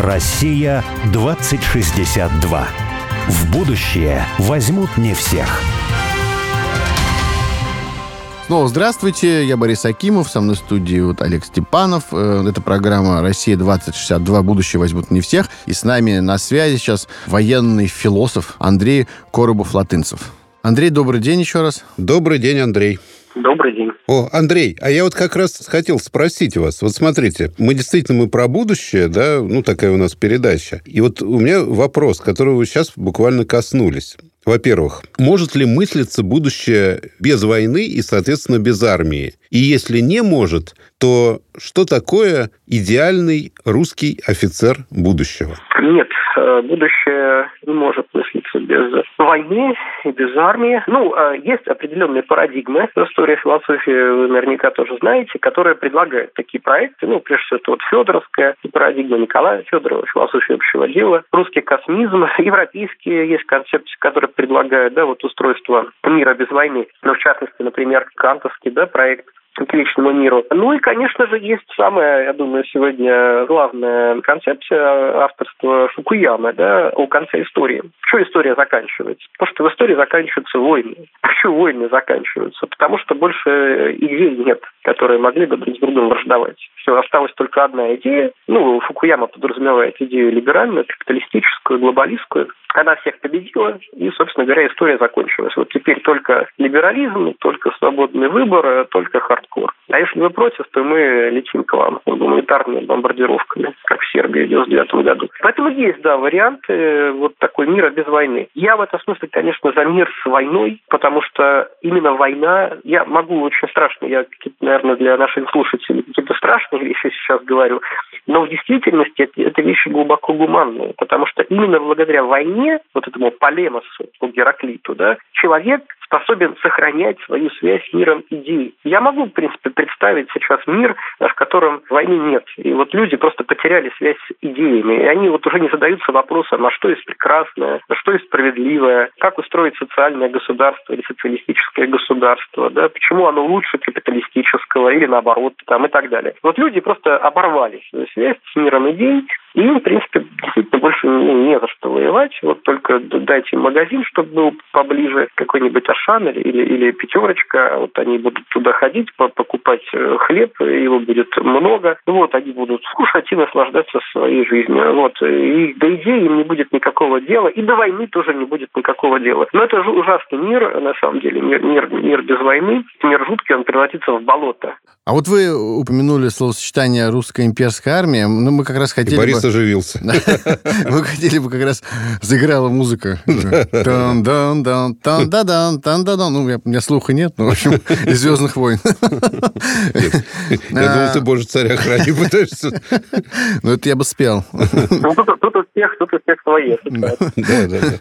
Россия 2062. В будущее возьмут не всех. Снова здравствуйте, я Борис Акимов, со мной в студии вот Олег Степанов. Э, это программа «Россия-2062. Будущее возьмут не всех». И с нами на связи сейчас военный философ Андрей Коробов-Латынцев. Андрей, добрый день еще раз. Добрый день, Андрей. Добрый день. О, Андрей, а я вот как раз хотел спросить вас. Вот смотрите, мы действительно мы про будущее, да, ну такая у нас передача. И вот у меня вопрос, которого вы сейчас буквально коснулись. Во-первых, может ли мыслиться будущее без войны и, соответственно, без армии? И если не может, то что такое идеальный русский офицер будущего? Нет, э, будущее не может мыслиться без войны и без армии. Ну, э, есть определенные парадигмы в истории философии, вы наверняка тоже знаете, которые предлагают такие проекты. Ну, прежде всего, это вот Федоровская парадигма Николая Федорова, философия общего дела, русский космизм, европейские есть концепции, которые предлагают, да, вот устройство мира без войны. Ну, в частности, например, кантовский, да, проект к личному миру. Ну и, конечно же, есть самая, я думаю, сегодня главная концепция авторства Фукуямы да, о конце истории. Что история заканчивается? Потому что в истории заканчиваются войны. Почему войны заканчиваются? Потому что больше идей нет, которые могли бы друг с другом враждовать. Все, осталась только одна идея. Ну, Фукуяма подразумевает идею либеральную, капиталистическую, глобалистскую. Она всех победила, и, собственно говоря, история закончилась. Вот теперь только либерализм, только свободный выбор, только хардкор. А если вы против, то мы летим к вам гуманитарными бомбардировками, как в Сербии в 99 году. Поэтому есть, да, варианты вот такой мира без войны. Я в этом смысле, конечно, за мир с войной, потому что именно война, я могу очень страшно, я наверное, для наших слушателей какие-то страшные вещи сейчас говорю, но в действительности это, это вещи глубоко гуманные, потому что именно благодаря войне вот этому полемосу по Гераклиту, да, человек способен сохранять свою связь с миром идей. Я могу, в принципе, представить сейчас мир, в котором войны нет. И вот люди просто потеряли связь с идеями. И они вот уже не задаются вопросом, а что есть прекрасное, а что есть справедливое, как устроить социальное государство или социалистическое государство, да, почему оно лучше капиталистического или наоборот, там, и так далее. Вот люди просто оборвали свою связь с миром идей, и в принципе, действительно больше ну, не за что воевать. Вот только дайте магазин, чтобы был поближе, какой-нибудь Ашан или, или, Пятерочка. Вот они будут туда ходить, покупать э, хлеб, его будет много. Вот, они будут кушать и наслаждаться своей жизнью. Вот. И до идеи им не будет никакого дела, и до войны тоже не будет никакого дела. Но это же ужасный мир, на самом деле, мир, мир, мир без войны. Мир жуткий, он превратится в болото. А вот вы упомянули словосочетание «русская имперская армия». Ну, мы как раз хотели Борис бы... оживился. Мы хотели бы как раз заиграла музыка. тан дан дан тан да дан тан да дан Ну, у меня слуха нет, но, в общем, из «Звездных войн». Я думал, ты «Боже, царя храни» пытаешься. Ну, это я бы спел. Ну, тут у всех, тут у всех свои. Да, да, да.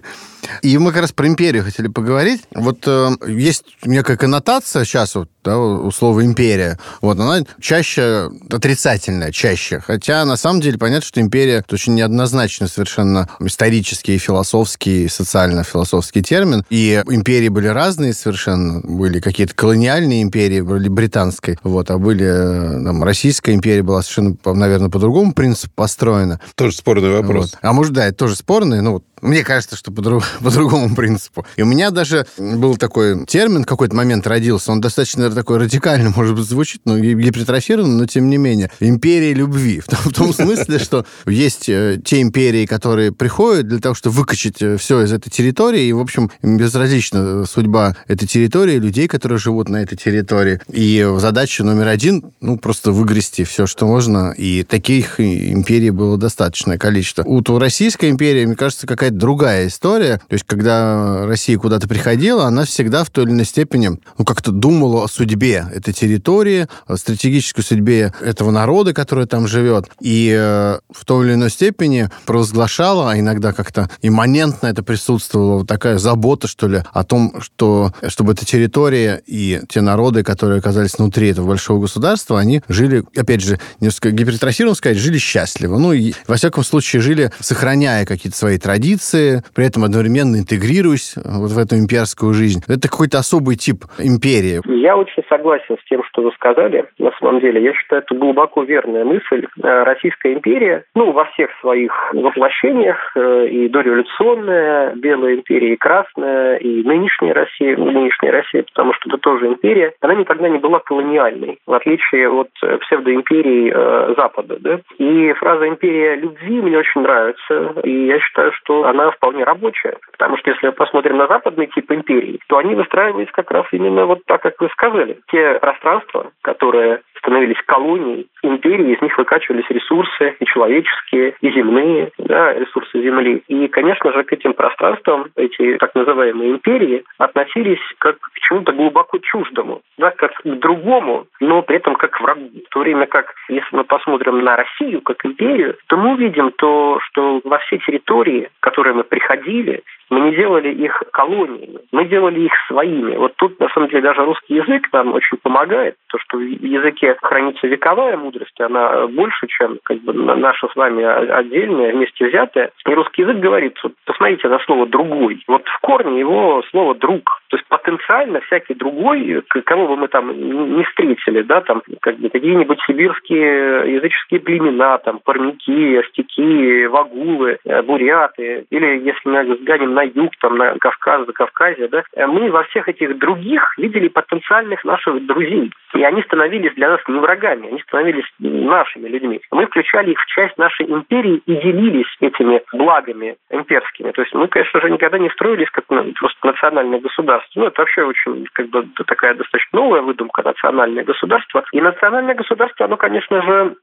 И мы как раз про империю хотели поговорить. Вот э, есть некая коннотация сейчас вот, да, у слова империя. Вот она чаще отрицательная, чаще. Хотя на самом деле понятно, что империя это очень неоднозначно совершенно исторический, философский, социально-философский термин. И империи были разные совершенно. Были какие-то колониальные империи, были британской, вот, а были э, там, Российская империя была совершенно, наверное, по другому принципу построена. Тоже спорный вопрос. Вот. А может, да, это тоже спорный. Ну, мне кажется, что по, друг, по другому принципу. И у меня даже был такой термин, какой-то момент родился, он достаточно такой радикально, может быть, звучит, но гипертрофирован, но тем не менее. Империя любви. В том, в том смысле, что есть э, те империи, которые приходят для того, чтобы выкачать э, все из этой территории, и, в общем, безразлична судьба этой территории, людей, которые живут на этой территории. И задача номер один, ну, просто выгрести все, что можно, и таких империй было достаточное количество. У Российской империи, мне кажется, какая какая-то другая история. То есть, когда Россия куда-то приходила, она всегда в той или иной степени ну, как-то думала о судьбе этой территории, о стратегической судьбе этого народа, который там живет. И э, в той или иной степени провозглашала, а иногда как-то имманентно это присутствовала, вот такая забота, что ли, о том, что, чтобы эта территория и те народы, которые оказались внутри этого большого государства, они жили, опять же, несколько гипертрофированно сказать, жили счастливо. Ну, и, во всяком случае, жили, сохраняя какие-то свои традиции, при этом одновременно одновременно интегрируюсь вот в эту имперскую жизнь. Это какой-то особый тип империи. Я очень согласен с тем, что вы сказали. На самом деле, я считаю, это глубоко верная мысль. Э, Российская империя, ну, во всех своих воплощениях, э, и дореволюционная, Белая империя, и Красная, и нынешняя Россия, ну, нынешняя Россия, потому что это тоже империя, она никогда не была колониальной, в отличие от псевдоимперии э, Запада. Да? И фраза «империя любви» мне очень нравится, и я считаю, что она вполне рабочая, потому что если мы посмотрим на западный тип империи, то они выстраивались как раз именно вот так, как вы сказали. Те пространства, которые становились колонией империи, из них выкачивались ресурсы и человеческие, и земные, да, ресурсы Земли. И, конечно же, к этим пространствам эти так называемые империи относились как к чему-то глубоко чуждому, да, как к другому, но при этом как к врагу. В то время как, если мы посмотрим на Россию как империю, то мы увидим то, что во все территории, которые мы приходили, мы не делали их колониями, мы делали их своими. Вот тут, на самом деле, даже русский язык нам очень помогает, то, что в языке хранится вековая мудрость, она больше, чем как бы, наша с вами отдельная, вместе взятая. И русский язык говорит, вот, посмотрите на слово «другой». Вот в корне его слово «друг». То есть потенциально всякий другой, кого бы мы там не встретили, да, там какие-нибудь сибирские языческие племена, там парники, остяки, вагулы, э, буряты, или если мы взглянем на юг, там на Кавказ, за Кавказе, да, э, мы во всех этих других видели потенциальных наших друзей. И они становились для нас не врагами, они становились нашими людьми. Мы включали их в часть нашей империи и делились этими благами имперскими. То есть мы, конечно же, никогда не строились как просто национальное государство, государств. Ну, это вообще очень как бы такая достаточно новая выдумка национальное государство. И национальное государство, оно, конечно же,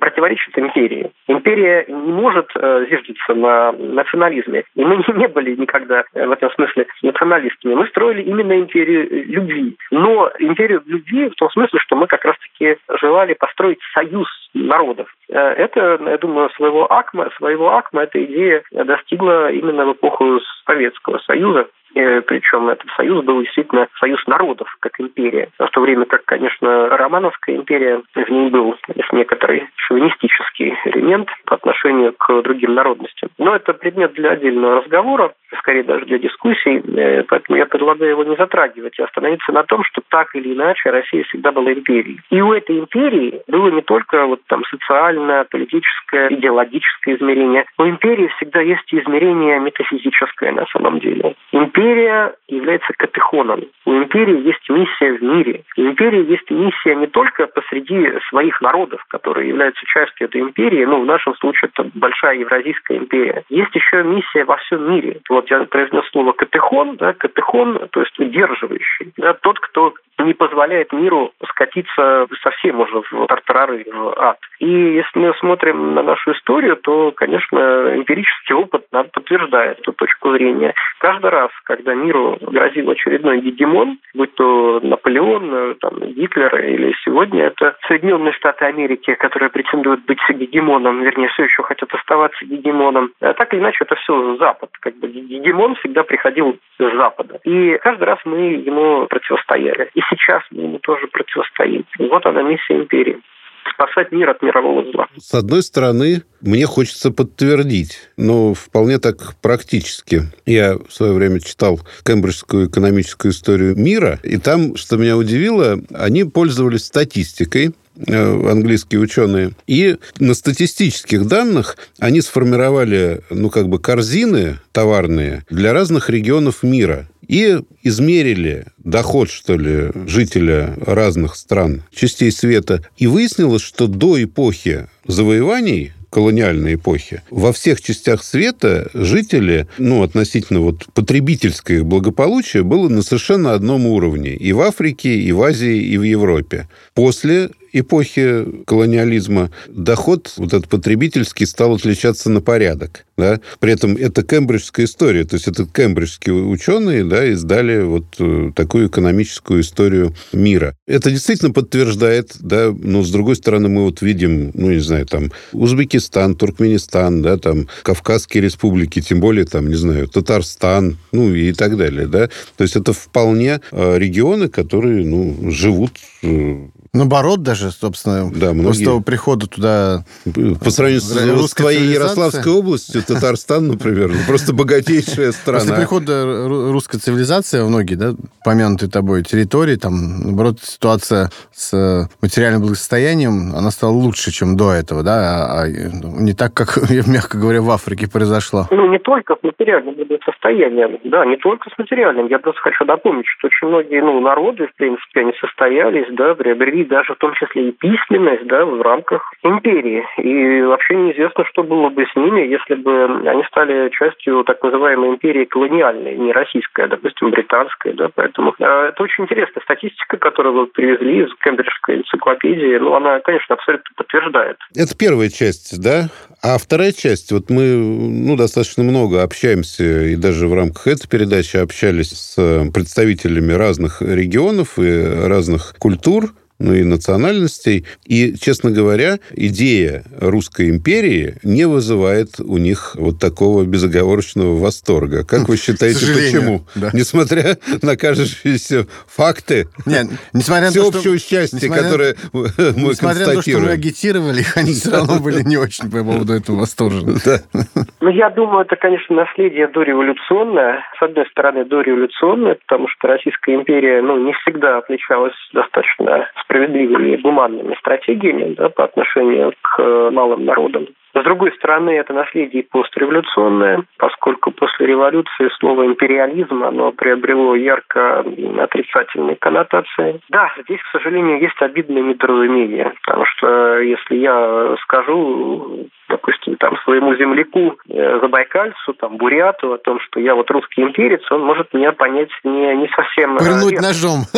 противоречит империи. Империя не может э, зиждиться на национализме. И мы не были никогда э, в этом смысле националистами. Мы строили именно империю любви. Но империю любви в том смысле, что мы как раз-таки желали построить союз народов. Э, это, я думаю, своего акма, своего акма эта идея достигла именно в эпоху Советского Союза, причем этот союз был действительно союз народов, как империя. В то время как, конечно, Романовская империя, в ней был некоторый шовинистический элемент по отношению к другим народностям. Но это предмет для отдельного разговора, скорее даже для дискуссий, э, поэтому я предлагаю его не затрагивать и остановиться на том, что так или иначе Россия всегда была империей. И у этой империи было не только вот там социальное, политическое, идеологическое измерение. У империи всегда есть измерение метафизическое на самом деле. Империя является катехоном. У империи есть миссия в мире. У империи есть миссия не только посреди своих народов, которые являются частью этой империи, ну, в нашем случае это большая Евразийская империя. Есть еще миссия во всем мире. Вот я произнес слово катехон, да, катехон, то есть удерживающий, да, тот, кто не позволяет миру скатиться совсем уже в тартарары, в ад. И если мы смотрим на нашу историю, то, конечно, эмпирический опыт нам подтверждает эту точку зрения. Каждый раз, когда миру грозил очередной гегемон, будь то Наполеон, там, Гитлер или сегодня это Соединенные Штаты Америки, которые претендуют быть гегемоном, вернее, все еще хотят оставаться гегемоном, а так или иначе это все Запад. Как бы гегемон всегда приходил с Запада. И каждый раз мы ему противостояли. И сейчас мы ему тоже противостоим. Вот она миссия империи спасать мир от мирового зла. С одной стороны, мне хочется подтвердить, но вполне так практически. Я в свое время читал Кембриджскую экономическую историю мира, и там, что меня удивило, они пользовались статистикой, э, английские ученые. И на статистических данных они сформировали, ну, как бы корзины товарные для разных регионов мира и измерили доход, что ли, жителя разных стран, частей света, и выяснилось, что до эпохи завоеваний колониальной эпохи. Во всех частях света жители, ну, относительно вот потребительское благополучие было на совершенно одном уровне. И в Африке, и в Азии, и в Европе. После эпохи колониализма доход вот этот потребительский стал отличаться на порядок. Да? При этом это кембриджская история. То есть это кембриджские ученые да, издали вот э, такую экономическую историю мира. Это действительно подтверждает, да, но с другой стороны мы вот видим, ну, не знаю, там, Узбекистан, Туркменистан, да, там, Кавказские республики, тем более, там, не знаю, Татарстан, ну, и так далее, да. То есть это вполне э, регионы, которые, ну, живут э, Наоборот даже, собственно, Да, после многие. того прихода туда... По сравнению с, с твоей. Ярославской областью, Татарстан, например, ну, просто богатейшая После страна. прихода ру- русской цивилизации во многие, да, помянутые тобой территории, там, наоборот, ситуация с э, материальным благосостоянием, она стала лучше, чем до этого, да, а, а, ну, не так, как, мягко говоря, в Африке произошло. Ну, не только с материальным состоянием, да, не только с материальным. Я просто хочу напомнить, что очень многие ну, народы, в принципе, они состоялись, да, приобрели даже в том числе и письменность, да, в рамках империи. И вообще неизвестно, что было бы с ними, если бы они стали частью так называемой империи колониальной, не российская, а, допустим, британская, да, поэтому э, это очень интересная статистика, которую вы привезли из Кембриджской энциклопедии, ну, она, конечно, абсолютно подтверждает. Это первая часть, да? А вторая часть, вот мы ну, достаточно много общаемся, и даже в рамках этой передачи общались с представителями разных регионов и разных культур, ну и национальностей. И, честно говоря, идея русской империи не вызывает у них вот такого безоговорочного восторга. Как вы считаете, почему? да. Несмотря на кажущиеся факты Нет, несмотря на то, всеобщего что... счастья, несмотря- которое мы Несмотря на то, что мы констатируем. агитировали их, они все равно были не очень по поводу этого восторжены. Да. Ну, я думаю, это, конечно, наследие дореволюционное. С одной стороны, дореволюционное, потому что Российская империя, ну, не всегда отличалась достаточно справедливыми и гуманными стратегиями, да, по отношению к э, малым народам. С другой стороны, это наследие постреволюционное, поскольку после революции слово империализм, оно приобрело ярко отрицательные коннотации. Да, здесь, к сожалению, есть обидное недоразумение, потому что если я скажу, допустим, там своему земляку э, забайкальцу, там, буряту о том, что я вот русский имперец, он может меня понять не, не совсем... э, Пырнуть ножом.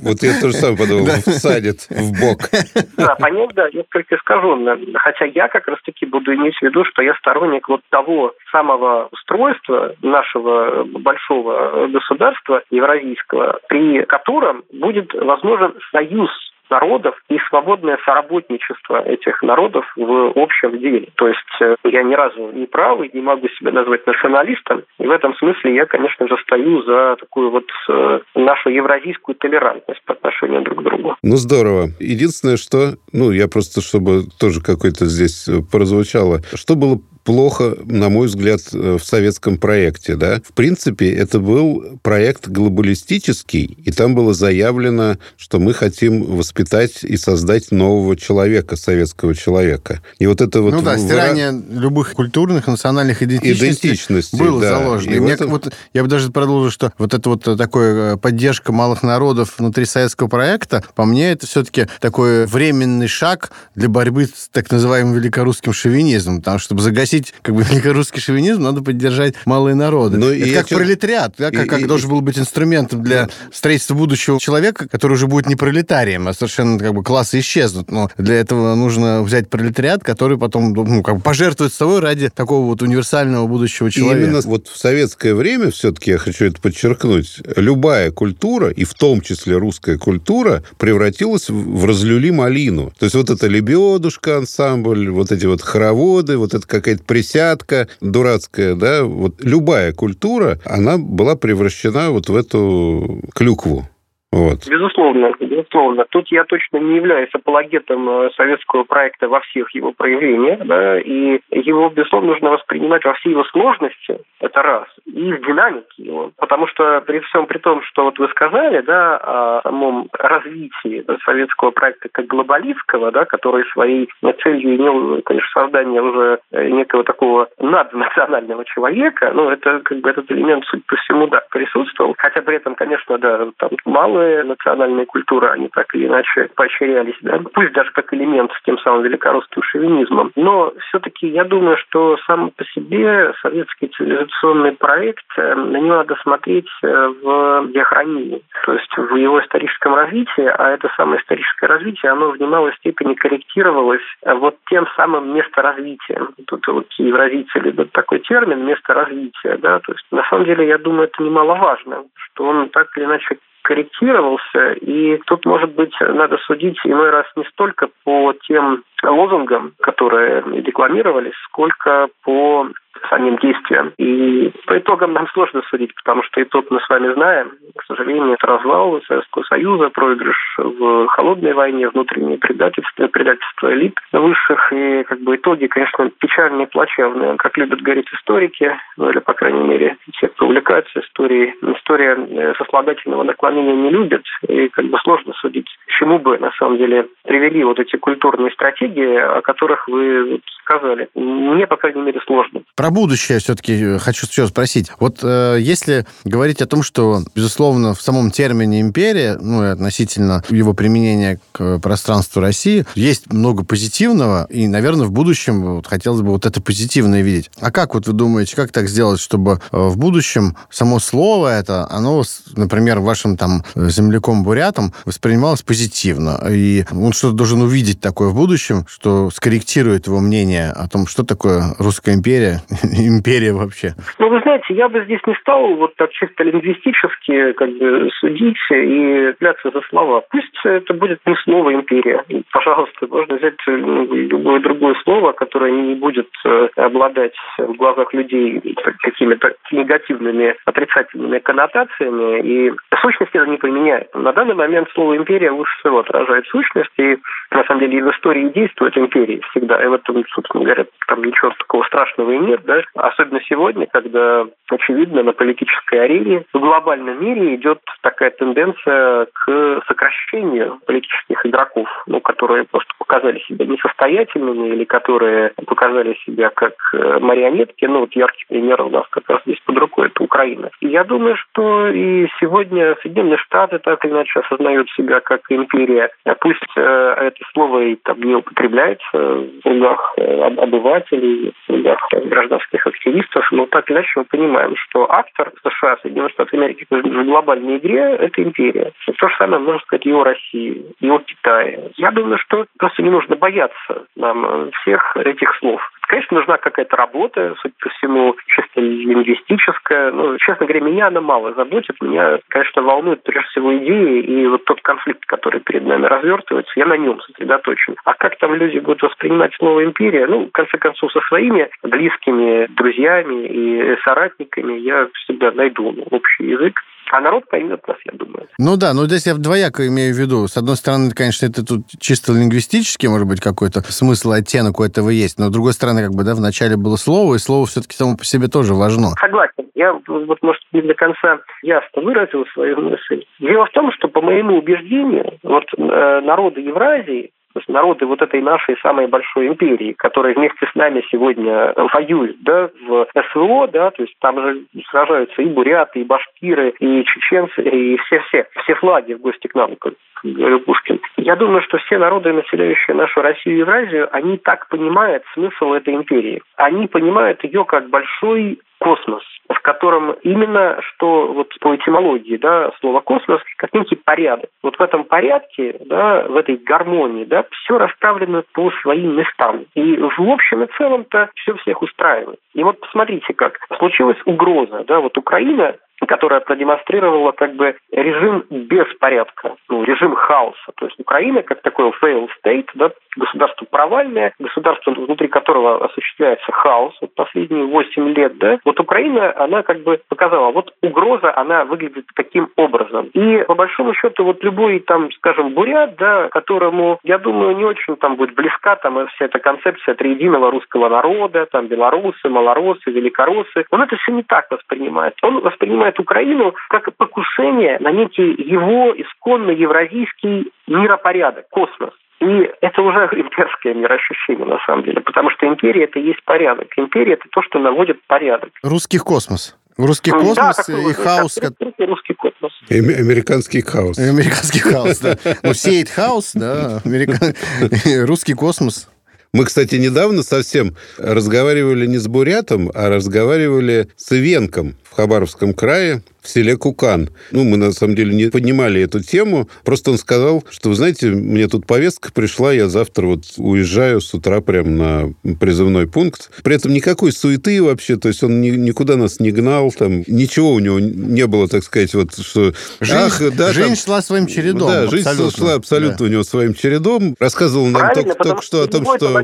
Вот я тоже сам подумал, всадит в бок. Да, понять, да, несколько искаженно. Хотя я как раз-таки буду иметь в виду, что я сторонник вот того самого устройства нашего большого государства евразийского, при котором будет возможен союз народов и свободное соработничество этих народов в общем деле. То есть э, я ни разу не правый, не могу себя назвать националистом, и в этом смысле я, конечно же, стою за такую вот э, нашу евразийскую толерантность по отношению друг к другу. Ну, здорово. Единственное, что, ну, я просто, чтобы тоже какой-то здесь э, прозвучало, что было плохо, на мой взгляд, э, в советском проекте, да. В принципе, это был проект глобалистический, и там было заявлено, что мы хотим воспитать и создать нового человека, советского человека. И вот это вот... Ну да, выра- стирание любых культурных, национальных идентичностей, Идентичностей, было да. заложено. И И мне этом- вот, я бы даже продолжил, что вот это вот такое э, поддержка малых народов внутри советского проекта, по мне, это все-таки такой временный шаг для борьбы с так называемым великорусским шовинизмом. Потому что, чтобы загасить как бы великорусский шовинизм, надо поддержать малые народы. Ну, и это я как чё- пролетариат, да, как, и- как и- должен был быть инструментом для строительства будущего человека, который уже будет не пролетарием, а совершенно как бы классы исчезнут. Но для этого нужно взять пролетариат, который потом ну, как бы пожертвует собой ради такого вот универсального будущего И человека. именно вот в советское время, все-таки я хочу это подчеркнуть, любая культура, и в том числе русская культура, превратилась в разлюли малину. То есть вот это лебедушка ансамбль, вот эти вот хороводы, вот это какая-то присядка дурацкая, да, вот любая культура, она была превращена вот в эту клюкву. Вот. Безусловно, безусловно. Тут я точно не являюсь апологетом э, советского проекта во всех его проявлениях, да, и его, безусловно, нужно воспринимать во всей его сложности, это раз, и в динамике его. Потому что при всем при том, что вот вы сказали, да, о самом развитии да, советского проекта как глобалистского, да, который своей целью имел, конечно, создание уже э, некого такого наднационального человека, ну, это как бы этот элемент, судя по всему, да, присутствовал. Хотя при этом, конечно, да, там малые национальные культуры, они так или иначе поощрялись, да, пусть даже как элемент с тем самым великорусским шовинизмом. Но все-таки я думаю, что сам по себе советский цивилизационный проект, э, на него надо смотреть э, в диахронии, то есть в его историческом развитии, а это самое историческое развитие, оно в немалой степени корректировалось э, вот тем самым месторазвитием. Тут вот евразийцы любят такой термин «место развития», да, то есть на самом деле я думаю, это немаловажно, что он так или иначе корректировался, и тут, может быть, надо судить иной раз не столько по тем лозунгам, которые декламировались, сколько по самим действиям. И по итогам нам сложно судить, потому что итог мы с вами знаем. К сожалению, это развал Советского Союза, проигрыш в холодной войне, внутреннее предательство, предательство элит высших. И как бы итоги, конечно, печальные плачевные. Как любят говорить историки, ну или, по крайней мере, те, кто увлекается историей, история э, сослагательного наклонения не любят. И как бы сложно судить, чему бы, на самом деле, привели вот эти культурные стратегии, о которых вы сказали. Мне, по крайней мере, сложно. Про будущее все-таки э, хочу еще спросить. Вот э, если говорить о том, что, безусловно, в самом термине «империя», ну и относительно его применения к пространству России, есть много позитивного, и, наверное, в будущем вот, хотелось бы вот это позитивное видеть. А как вот вы думаете, как так сделать, чтобы э, в будущем само слово это, оно, например, вашим там земляком-бурятом воспринималось позитивно, и он что-то должен увидеть такое в будущем, что скорректирует его мнение о том, что такое русская империя, империя вообще? Ну, вы знаете, я бы здесь не стал вот так чисто лингвистически как бы судить и кляться за слова. Пусть это будет не слово «империя». Пожалуйста, можно взять ну, любое другое слово, которое не будет э, обладать в глазах людей какими-то негативными, отрицательными коннотациями, и сущность это не поменяет. На данный момент слово «империя» лучше всего отражает сущность, и на самом деле и в истории действует империи всегда, и в этом, собственно говоря, там ничего такого страшного и нет, да, особенно сегодня, когда, очевидно, на политической арене в глобальном мире идет такая тенденция к сокращению политических игроков, ну, которые просто показали себя несостоятельными или которые показали себя как э, марионетки. Ну, вот яркий пример у нас как раз здесь под рукой, это Украина. И я думаю, что и сегодня Соединенные Штаты так или иначе осознают себя как империя. Пусть э, это слово и там не употребляется в кругах э, обывателей, в кругах гражданских активистов, но так или иначе мы понимаем, что актор США, Соединенные Штаты Америки в глобальной игре – это империя. То же самое можно сказать и о России, и о Китае. Я думаю, что просто не нужно бояться нам всех этих слов. Конечно, нужна какая-то работа, судя по всему, чисто лингвистическая. Ну, честно говоря, меня она мало заботит. Меня, конечно, волнует прежде всего идеи и вот тот конфликт, который перед нами развертывается, я на нем сосредоточен. А как там люди будут воспринимать слово «империя»? Ну, в конце концов, со своими близкими, друзьями и соратниками я всегда найду общий язык. А народ поймет нас, я думаю. Ну да, но здесь я двояко имею в виду. С одной стороны, конечно, это тут чисто лингвистический, может быть, какой-то смысл, оттенок у этого есть. Но с другой стороны, как бы, да, вначале было слово, и слово все-таки само по себе тоже важно. Согласен. Я, вот, может, не до конца ясно выразил свою мысль. Дело в том, что, по моему убеждению, вот э, народы Евразии народы вот этой нашей самой большой империи, которые вместе с нами сегодня воюют, да, в СВО, да, то есть там же сражаются и буряты, и башкиры, и чеченцы, и все-все, все флаги в гости к нам, как говорил Пушкин. Я думаю, что все народы, населяющие нашу Россию и Евразию, они так понимают смысл этой империи. Они понимают ее как большой космос, котором именно что вот по этимологии, да, слово космос, как некий порядок. Вот в этом порядке, да, в этой гармонии, да, все расставлено по своим местам. И в общем и целом-то все всех устраивает. И вот посмотрите как. Случилась угроза, да, вот Украина которая продемонстрировала как бы режим беспорядка, ну, режим хаоса. То есть Украина как такой fail state, да, государство провальное, государство, внутри которого осуществляется хаос вот последние 8 лет, да, вот Украина, она как бы показала, вот угроза, она выглядит таким образом. И по большому счету вот любой там, скажем, бурят, да, которому, я думаю, не очень там будет близка там вся эта концепция триединого русского народа, там белорусы, малоросы, великороссы, он это все не так воспринимает. Он воспринимает Украину как покушение на некий его исконно евразийский миропорядок, космос. И это уже имперское мироощущение, на самом деле, потому что империя – это и есть порядок. Империя – это то, что наводит порядок. Русский космос. Русский космос да, и хаос. Русский космос. Американский хаос. Американский хаос, да. Ну, сеет хаос, да. Русский космос. Мы, кстати, недавно совсем разговаривали не с бурятом, а разговаривали с ивенком в Хабаровском крае, в селе Кукан. Ну, мы, на самом деле, не поднимали эту тему. Просто он сказал, что, вы знаете, мне тут повестка пришла, я завтра вот уезжаю с утра прям на призывной пункт. При этом никакой суеты вообще, то есть он ни, никуда нас не гнал, там, ничего у него не было, так сказать, вот, что... Жизнь, ах, да, жизнь там, шла своим чередом. Да, жизнь абсолютно. шла абсолютно да. у него своим чередом. Рассказывал нам только, только что о том, что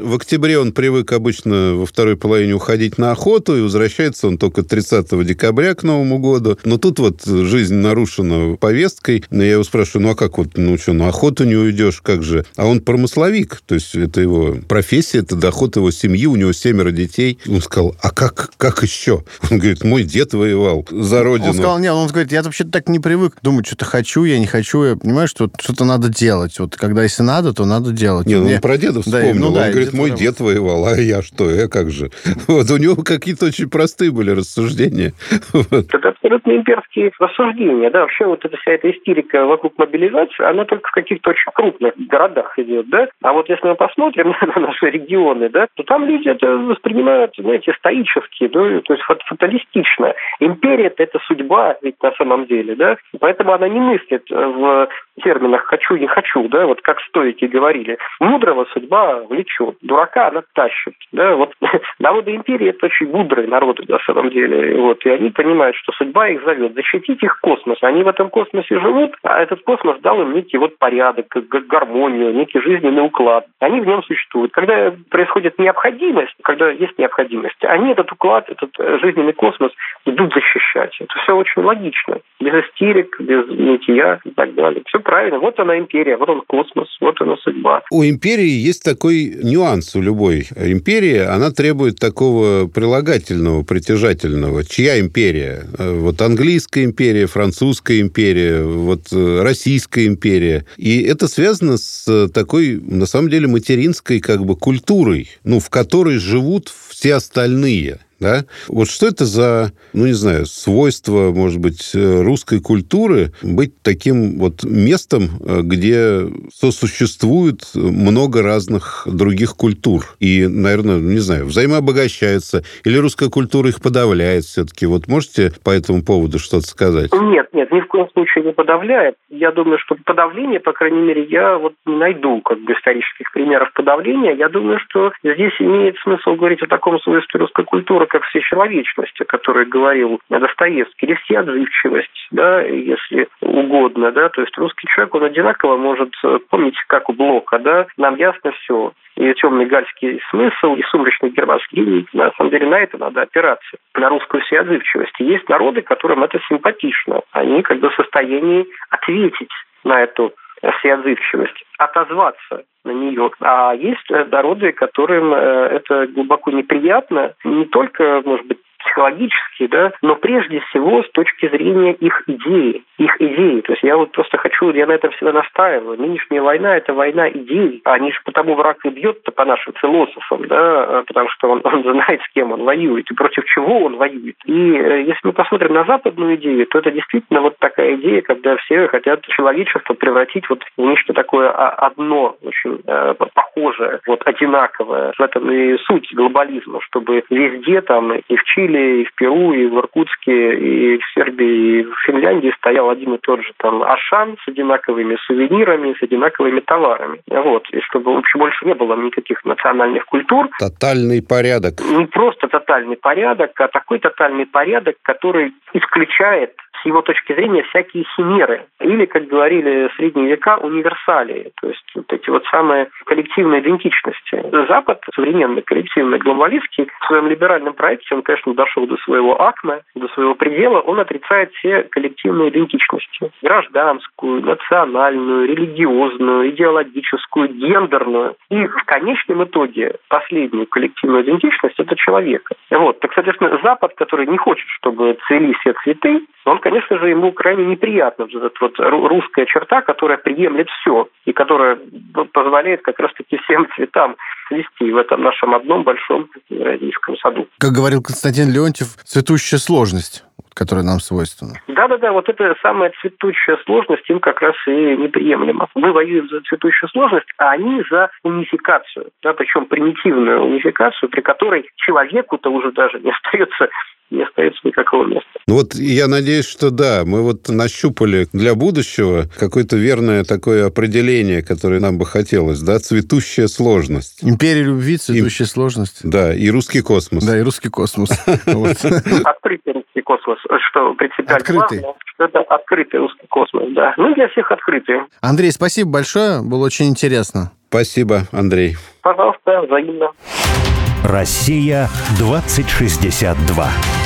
в октябре он привык обычно во второй половине уходить на охоту, и возвращается он только 30 декабря к Новому году. Но тут вот жизнь нарушена повесткой. Я его спрашиваю, ну а как вот, ну что, на охоту не уйдешь, как же? А он промысловик, то есть это его профессия, это доход его семьи, у него семеро детей. Он сказал, а как, как еще? Он говорит, мой дед воевал за родину. Он сказал, нет, он говорит, я вообще так не привык думать, что-то хочу, я не хочу, я понимаю, что что-то надо делать. Вот когда если надо, то надо делать. Не, ну, он про деда вспомнил. Да, ну, да, он говорит, мой дед воевал, а я что, я как же? Вот у него какие-то очень простые были рассуждения. Это абсолютно имперские рассуждения. Да, вообще вот эта вся эта истерика вокруг мобилизации, она только в каких-то очень крупных городах идет, да. А вот если мы посмотрим на наши регионы, да, то там люди это воспринимают, знаете, стоически, да, то есть фаталистично. Империя – это судьба ведь на самом деле, да, поэтому она не мыслит в терминах «хочу, не хочу», да, вот как стойки говорили. Мудрого судьба влечет, дурака она тащит, да, вот народы империи – это очень мудрые народы на самом деле, вот, и они понимают, что судьба их зовет, защитить их космос, они в этом космосе живут, а этот космос дал им некий вот порядок, гармонию, некий жизненный уклад, они в нем существуют. Когда происходит необходимость, когда есть необходимость, они этот уклад, этот э, жизненный космос идут защищать. Это все очень логично, без истерик, без нытья и так далее. Все правильно. Вот она империя, вот он космос, вот она судьба. У империи есть такой нюанс у любой империи. Она требует такого прилагательного, притяжательного. Чья империя? Вот английская империя, французская империя, вот э, российская империя. И это связано с такой, на самом деле, материнской как бы культурой, ну, в которой живут все остальные да? Вот что это за, ну, не знаю, свойство, может быть, э, русской культуры быть таким вот местом, э, где сосуществует много разных других культур. И, наверное, не знаю, взаимообогащаются, или русская культура их подавляет все-таки. Вот можете по этому поводу что-то сказать? Нет, нет, ни в коем случае не подавляет. Я думаю, что подавление, по крайней мере, я вот не найду как бы исторических примеров подавления. Я думаю, что здесь имеет смысл говорить о таком свойстве русской культуры, как всечеловечность, о которой говорил Достоевский, или всеотзывчивость, да, если угодно, да, то есть русский человек, он одинаково может, помните, как у Блока, да, нам ясно все, и темный гальский смысл, и сумрачный германский гений. На самом деле на это надо опираться, на русскую всеотзывчивость. И есть народы, которым это симпатично. Они как бы в состоянии ответить на эту всеотзывчивость, отозваться на нее. А есть народы, которым э, это глубоко неприятно, не только, может быть, психологически, да, но прежде всего с точки зрения их идеи, их идеи. То есть я вот просто хочу, я на этом всегда настаиваю. Нынешняя война – это война идей. А они же потому враг и бьет-то по нашим философам, да, потому что он, он знает, с кем он воюет и против чего он воюет. И э, если мы посмотрим на западную идею, то это действительно вот такая идея, когда все хотят человечество превратить вот в нечто такое одно, очень э, похожее, вот одинаковое. В этом и суть глобализма, чтобы везде там и в Чили, и в Перу, и в Иркутске, и в Сербии, и в Финляндии стоял один и тот же там Ашан с одинаковыми сувенирами, с одинаковыми товарами. Вот. И чтобы вообще больше не было никаких национальных культур. Тотальный порядок. Не просто тотальный порядок, а такой тотальный порядок, который исключает его точки зрения всякие химеры. Или, как говорили в средние века, универсалии. То есть вот эти вот самые коллективные идентичности. Запад, современный коллективный глобалистский, в своем либеральном проекте, он, конечно, дошел до своего акма, до своего предела, он отрицает все коллективные идентичности. Гражданскую, национальную, религиозную, идеологическую, гендерную. И в конечном итоге последнюю коллективную идентичность – это человека. Вот. Так, соответственно, Запад, который не хочет, чтобы цвели все цветы, он, конечно же, ему крайне неприятна вот эта вот русская черта, которая приемлет все и которая позволяет как раз-таки всем цветам цвести в этом нашем одном большом родительском саду. Как говорил Константин Леонтьев, цветущая сложность которая нам свойственна. Да-да-да, вот эта самая цветущая сложность им как раз и неприемлема. Мы воюем за цветущую сложность, а они за унификацию, да, причем примитивную унификацию, при которой человеку-то уже даже не остается не остается никакого места. Ну вот я надеюсь, что да, мы вот нащупали для будущего какое-то верное такое определение, которое нам бы хотелось, да, цветущая сложность. Империя любви, цветущая И... сложность. Да, и русский космос. Да, и русский космос. Открытый русский космос, что принципиально Открытый. что это открытый русский космос, да. Ну, для всех открытый. Андрей, спасибо большое, было очень интересно. Спасибо, Андрей. Пожалуйста, взаимно. Россия 2062.